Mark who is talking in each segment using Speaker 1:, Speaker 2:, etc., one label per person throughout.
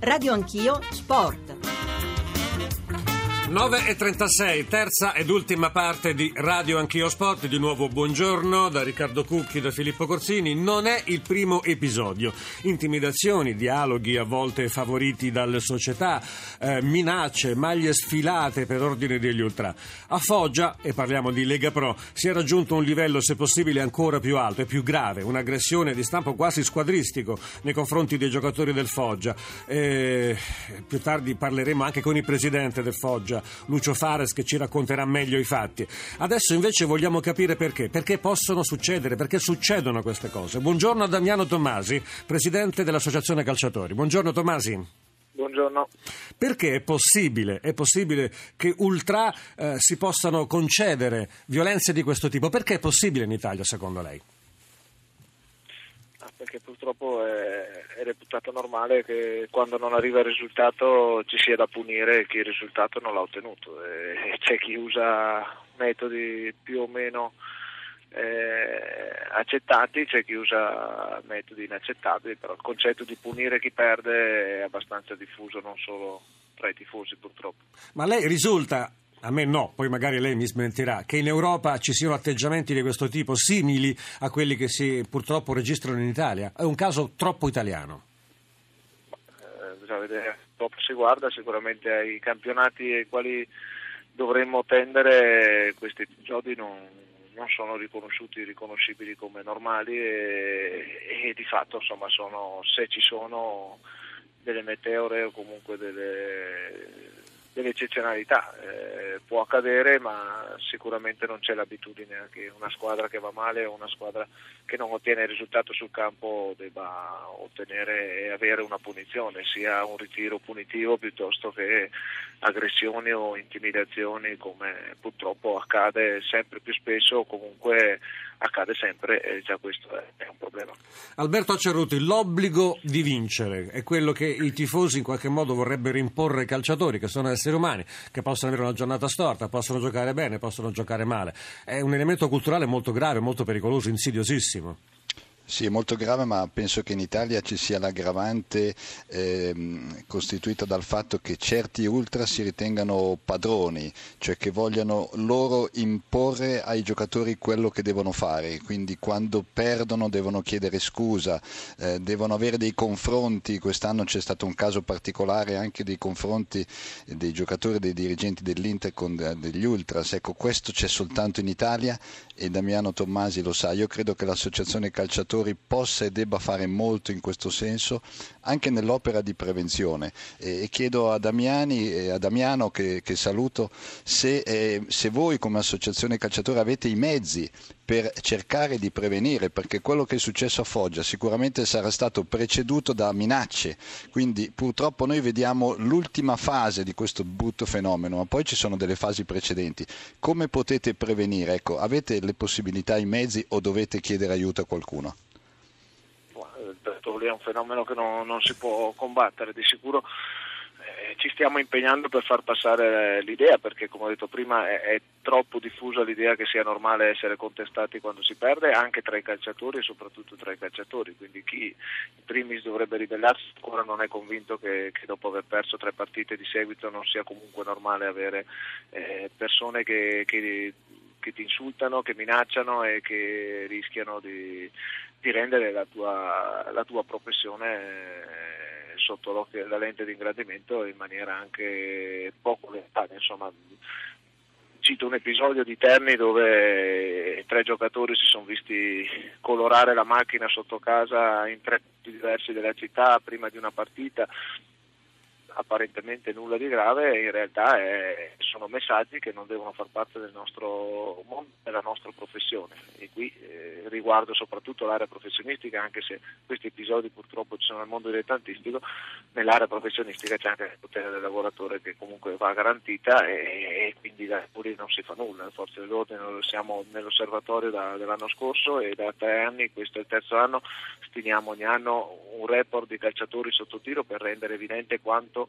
Speaker 1: Radio Anch'io Sport.
Speaker 2: 9.36, terza ed ultima parte di Radio Anch'io Sport. Di nuovo buongiorno da Riccardo Cucchi, da Filippo Corsini. Non è il primo episodio. Intimidazioni, dialoghi a volte favoriti dalle società, eh, minacce, maglie sfilate per ordine degli ultra. A Foggia, e parliamo di Lega Pro, si è raggiunto un livello se possibile ancora più alto e più grave, un'aggressione di stampo quasi squadristico nei confronti dei giocatori del Foggia. Eh, più tardi parleremo anche con il presidente del Foggia Lucio Fares che ci racconterà meglio i fatti. Adesso invece vogliamo capire perché, perché possono succedere, perché succedono queste cose. Buongiorno a Damiano Tommasi, presidente dell'Associazione Calciatori. Buongiorno Tommasi.
Speaker 3: Buongiorno.
Speaker 2: Perché è possibile, è possibile che ultra eh, si possano concedere violenze di questo tipo? Perché è possibile in Italia, secondo lei?
Speaker 3: Perché purtroppo è, è, reputato normale che quando non arriva il risultato ci sia da punire chi il risultato non l'ha ottenuto. E c'è chi usa metodi più o meno eh, accettati, c'è chi usa metodi inaccettabili, però il concetto di punire chi perde è abbastanza diffuso non solo tra i tifosi purtroppo.
Speaker 2: Ma lei risulta a me no, poi magari lei mi smentirà, che in Europa ci siano atteggiamenti di questo tipo simili a quelli che si purtroppo registrano in Italia? È un caso troppo italiano.
Speaker 3: Eh, bisogna vedere, dopo si guarda sicuramente ai campionati ai quali dovremmo tendere, questi episodi non, non sono riconosciuti, riconoscibili come normali e, e di fatto insomma sono, se ci sono delle meteore o comunque delle delle eccezionalità, eh, può accadere ma sicuramente non c'è l'abitudine che una squadra che va male o una squadra che non ottiene il risultato sul campo debba ottenere e avere una punizione, sia un ritiro punitivo piuttosto che aggressioni o intimidazioni come purtroppo accade sempre più spesso o comunque accade sempre e già questo è, un problema.
Speaker 2: Alberto Cerruti, l'obbligo di vincere è quello che i tifosi in qualche modo vorrebbero imporre ai calciatori, che sono esseri umani, che possono avere una giornata storta, possono giocare bene, possono giocare male. È un elemento culturale molto grave, molto pericoloso, insidiosissimo.
Speaker 4: Sì, è molto grave, ma penso che in Italia ci sia l'aggravante ehm, costituita dal fatto che certi ultra si ritengano padroni, cioè che vogliano loro imporre ai giocatori quello che devono fare, quindi quando perdono devono chiedere scusa, eh, devono avere dei confronti, quest'anno c'è stato un caso particolare anche dei confronti dei giocatori dei dirigenti dell'Inter con degli ultras, ecco questo c'è soltanto in Italia e Damiano Tommasi lo sa, io credo che l'associazione calciatori genitori possa e debba fare molto in questo senso anche nell'opera di prevenzione e, chiedo a, Damiani, a Damiano che, che saluto se, eh, se voi come associazione calciatori avete i mezzi per cercare di prevenire, perché quello che è successo a Foggia sicuramente sarà stato preceduto da minacce, quindi purtroppo noi vediamo l'ultima fase di questo brutto fenomeno, ma poi ci sono delle fasi precedenti. Come potete prevenire? Ecco, avete le possibilità, i mezzi o dovete chiedere aiuto a qualcuno?
Speaker 3: Lì è un fenomeno che non, non si può combattere, di sicuro eh, ci stiamo impegnando per far passare l'idea perché come ho detto prima è, è, troppo diffusa l'idea che sia normale essere contestati quando si perde anche tra i calciatori e soprattutto tra i calciatori. Quindi chi in primis dovrebbe ribellarsi ancora non è convinto che, che dopo aver perso tre partite di seguito non sia comunque normale avere eh, persone che, che che ti insultano, che minacciano e che rischiano di, di rendere la tua, la tua professione eh, sotto la lente di ingrandimento in maniera anche poco letale. Insomma, cito un episodio di Terni dove tre giocatori si sono visti colorare la macchina sotto casa in tre punti diversi della città prima di una partita apparentemente nulla di grave in realtà è, sono messaggi che non devono far parte del nostro mondo, della nostra professione. E qui eh, riguardo soprattutto l'area professionistica anche se questi episodi purtroppo ci sono nel mondo dilettantistico nell'area professionistica c'è anche il potere del lavoratore che comunque va garantita e, e quindi da pure non si fa nulla, le forze dell'ordine siamo nell'osservatorio da, dell'anno scorso e da tre anni, questo è il terzo anno, stimiamo ogni anno un report di calciatori sotto tiro per rendere evidente quanto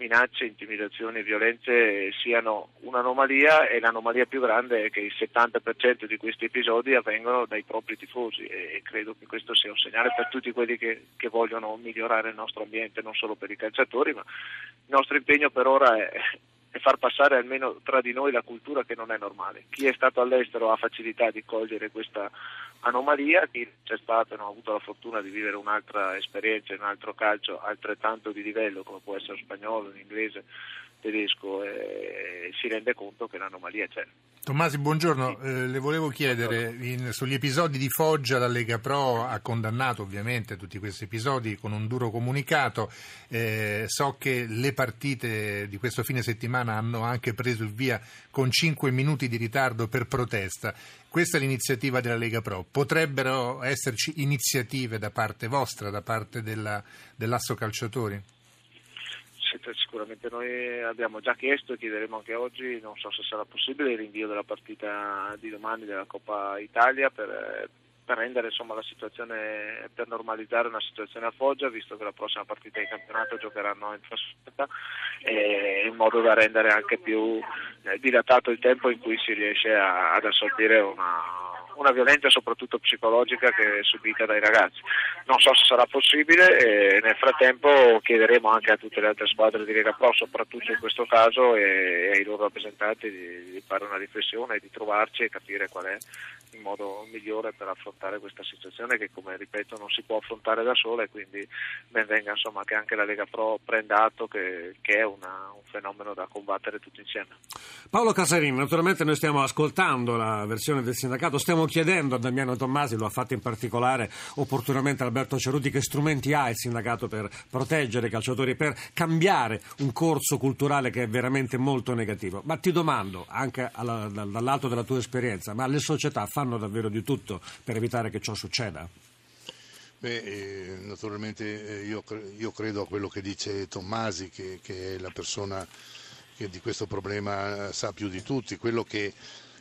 Speaker 3: minacce, intimidazioni e violenze siano un'anomalia e l'anomalia più grande è che il 70% di questi episodi avvengono dai propri tifosi e credo che questo sia un segnale per tutti quelli che, che vogliono migliorare il nostro ambiente, non solo per i calciatori, ma il nostro impegno per ora è, e far passare almeno tra di noi la cultura che non è normale. Chi è stato all'estero ha facilità di cogliere questa anomalia, chi c'è stato e non ha avuto la fortuna di vivere un'altra esperienza in un altro calcio altrettanto di livello come può essere lo spagnolo, l'inglese, tedesco eh, si rende conto che l'anomalia c'è.
Speaker 5: Tommasi, buongiorno. Eh, le volevo chiedere, in, sugli episodi di Foggia la Lega Pro ha condannato ovviamente tutti questi episodi con un duro comunicato. Eh, so che le partite di questo fine settimana hanno anche preso il via con 5 minuti di ritardo per protesta. Questa è l'iniziativa della Lega Pro. Potrebbero esserci iniziative da parte vostra, da parte della, dell'Asso Calciatori?
Speaker 3: Sicuramente noi abbiamo già chiesto e chiederemo anche oggi, non so se sarà possibile, il rinvio della partita di domani della Coppa Italia per, per rendere insomma, la situazione, per normalizzare una situazione a Foggia, visto che la prossima partita di campionato giocheranno in trasferta, in modo da rendere anche più eh, dilatato il tempo in cui si riesce a, ad assorbire una una violenza soprattutto psicologica che è subita dai ragazzi. Non so se sarà possibile e nel frattempo chiederemo anche a tutte le altre squadre di Lega Pro, soprattutto in questo caso, e ai loro rappresentanti di, di fare una riflessione, di trovarci e capire qual è il modo migliore per affrontare questa situazione che come ripeto non si può affrontare da sola e quindi ben venga insomma, che anche la Lega Pro prenda atto che, che è una, un fenomeno da combattere tutti insieme.
Speaker 2: Paolo Casarini, naturalmente noi stiamo ascoltando la versione del sindacato, stiamo chiedendo a Damiano Tommasi, lo ha fatto in particolare opportunamente Alberto Ceruti, che strumenti ha il sindacato per proteggere i calciatori, per cambiare un corso culturale che è veramente molto negativo. Ma ti domando, anche alla, dall'alto della tua esperienza, ma le società fanno davvero di tutto per evitare che ciò succeda?
Speaker 6: Beh, eh, naturalmente eh, io, io, credo a quello che dice Tommasi, che, che, è la persona che di questo problema sa più di tutti. Quello che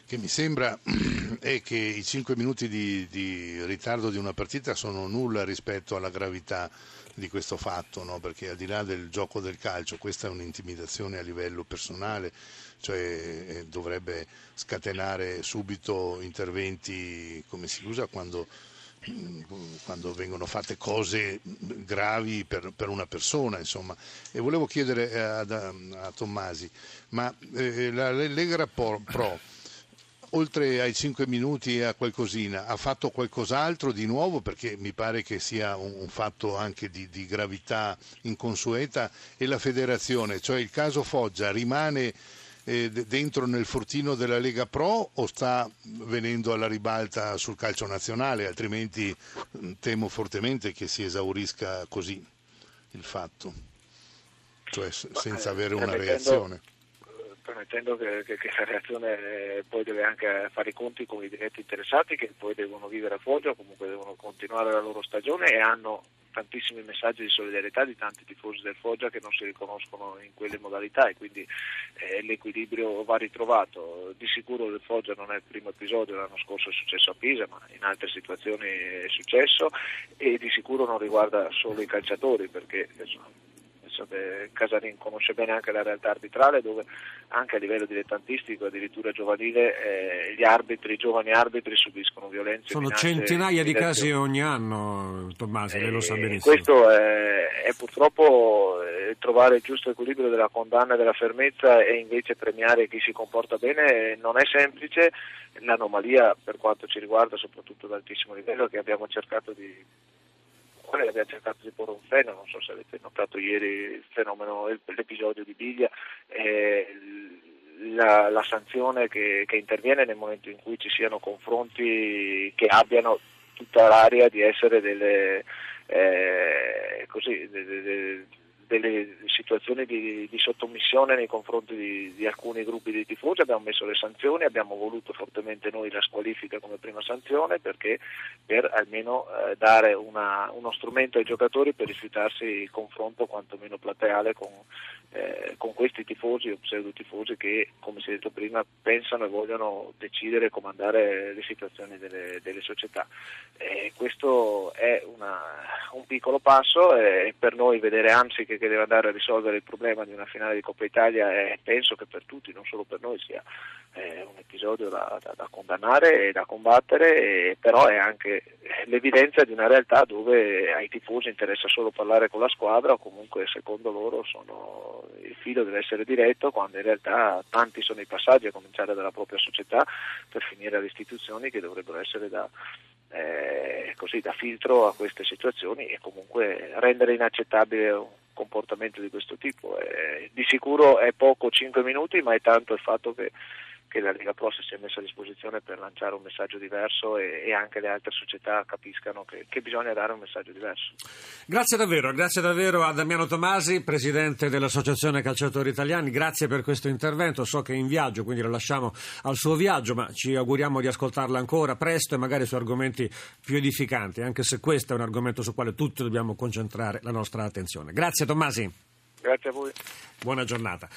Speaker 6: che mi sembra è che i 5 minuti di, di, ritardo di una partita sono nulla rispetto alla gravità di questo fatto, no? perché al di là del gioco del calcio questa è un'intimidazione a livello personale, cioè eh, dovrebbe scatenare subito interventi come si usa quando, quando vengono fatte cose gravi per, per una persona. Insomma. E volevo chiedere a, a, a Tommasi, ma eh, la Lega Pro oltre ai 5 minuti e a qualcosina, ha fatto qualcos'altro di nuovo? Perché mi pare che sia un, un fatto anche di, di, gravità inconsueta. E la federazione, cioè il caso Foggia rimane eh, dentro nel fortino della Lega Pro o sta venendo alla ribalta sul calcio nazionale, altrimenti mm, temo fortemente che si esaurisca così il fatto, cioè senza avere una reazione
Speaker 3: permettendo che, che, che, la reazione poi deve anche fare i conti con i diretti interessati che poi devono vivere a Foggia, comunque devono continuare la loro stagione e hanno tantissimi messaggi di solidarietà di tanti tifosi del Foggia che non si riconoscono in quelle modalità e quindi eh, l'equilibrio va ritrovato. Di sicuro il Foggia non è il primo episodio, l'anno scorso è successo a Pisa, ma in altre situazioni è successo e di sicuro non riguarda solo i calciatori perché insomma, Casarin conosce bene anche la realtà arbitrale dove anche a livello dilettantistico, addirittura giovanile, eh, gli arbitri, i giovani arbitri subiscono violenze.
Speaker 2: Sono centinaia di casi ogni anno, Tommasi, eh, lei lo sa eh, benissimo.
Speaker 3: Questo è, è purtroppo eh, trovare il giusto equilibrio della condanna e della fermezza e invece premiare chi si comporta bene non è semplice. L'anomalia per quanto ci riguarda, soprattutto ad altissimo livello, che abbiamo cercato di quale abbiamo cercato di porre un freno, non so se avete notato ieri il fenomeno, l'episodio di Biglia, la, la, sanzione che, che, interviene nel momento in cui ci siano confronti che abbiano tutta l'area di essere delle, eh, così, de, de, delle situazioni di, di, sottomissione nei confronti di, di, alcuni gruppi di tifosi, abbiamo messo le sanzioni, abbiamo voluto fortemente noi la squalifica come prima sanzione perché per almeno eh, dare una, uno strumento ai giocatori per rifiutarsi il confronto quantomeno plateale con, eh, con questi tifosi o pseudo tifosi che, come si è detto prima, pensano e vogliono decidere e comandare le situazioni delle, delle società. Eh, questo è una, un piccolo passo e per noi vedere anzi che che deve andare a risolvere il problema di una finale di Coppa Italia e penso che per tutti, non solo per noi, sia eh, un episodio da, da, da, condannare e da combattere, e, però è anche l'evidenza di una realtà dove ai tifosi interessa solo parlare con la squadra o comunque secondo loro sono, il filo deve essere diretto quando in realtà tanti sono i passaggi a cominciare dalla propria società per finire alle istituzioni che dovrebbero essere da, eh, così, da filtro a queste situazioni e comunque rendere inaccettabile comportamento di questo tipo. Eh, di sicuro è poco 5 minuti, ma è tanto il fatto che che la Lega Pro si sia messa a disposizione per lanciare un messaggio diverso e, e anche le altre società capiscano che, che, bisogna dare un messaggio diverso.
Speaker 2: Grazie davvero, grazie davvero a Damiano Tomasi, Presidente dell'Associazione Calciatori Italiani, grazie per questo intervento, so che è in viaggio, quindi lo lasciamo al suo viaggio, ma ci auguriamo di ascoltarla ancora presto e magari su argomenti più edificanti, anche se questo è un argomento sul quale tutti dobbiamo concentrare la nostra attenzione. Grazie Tomasi.
Speaker 3: Grazie a voi.
Speaker 2: Buona giornata.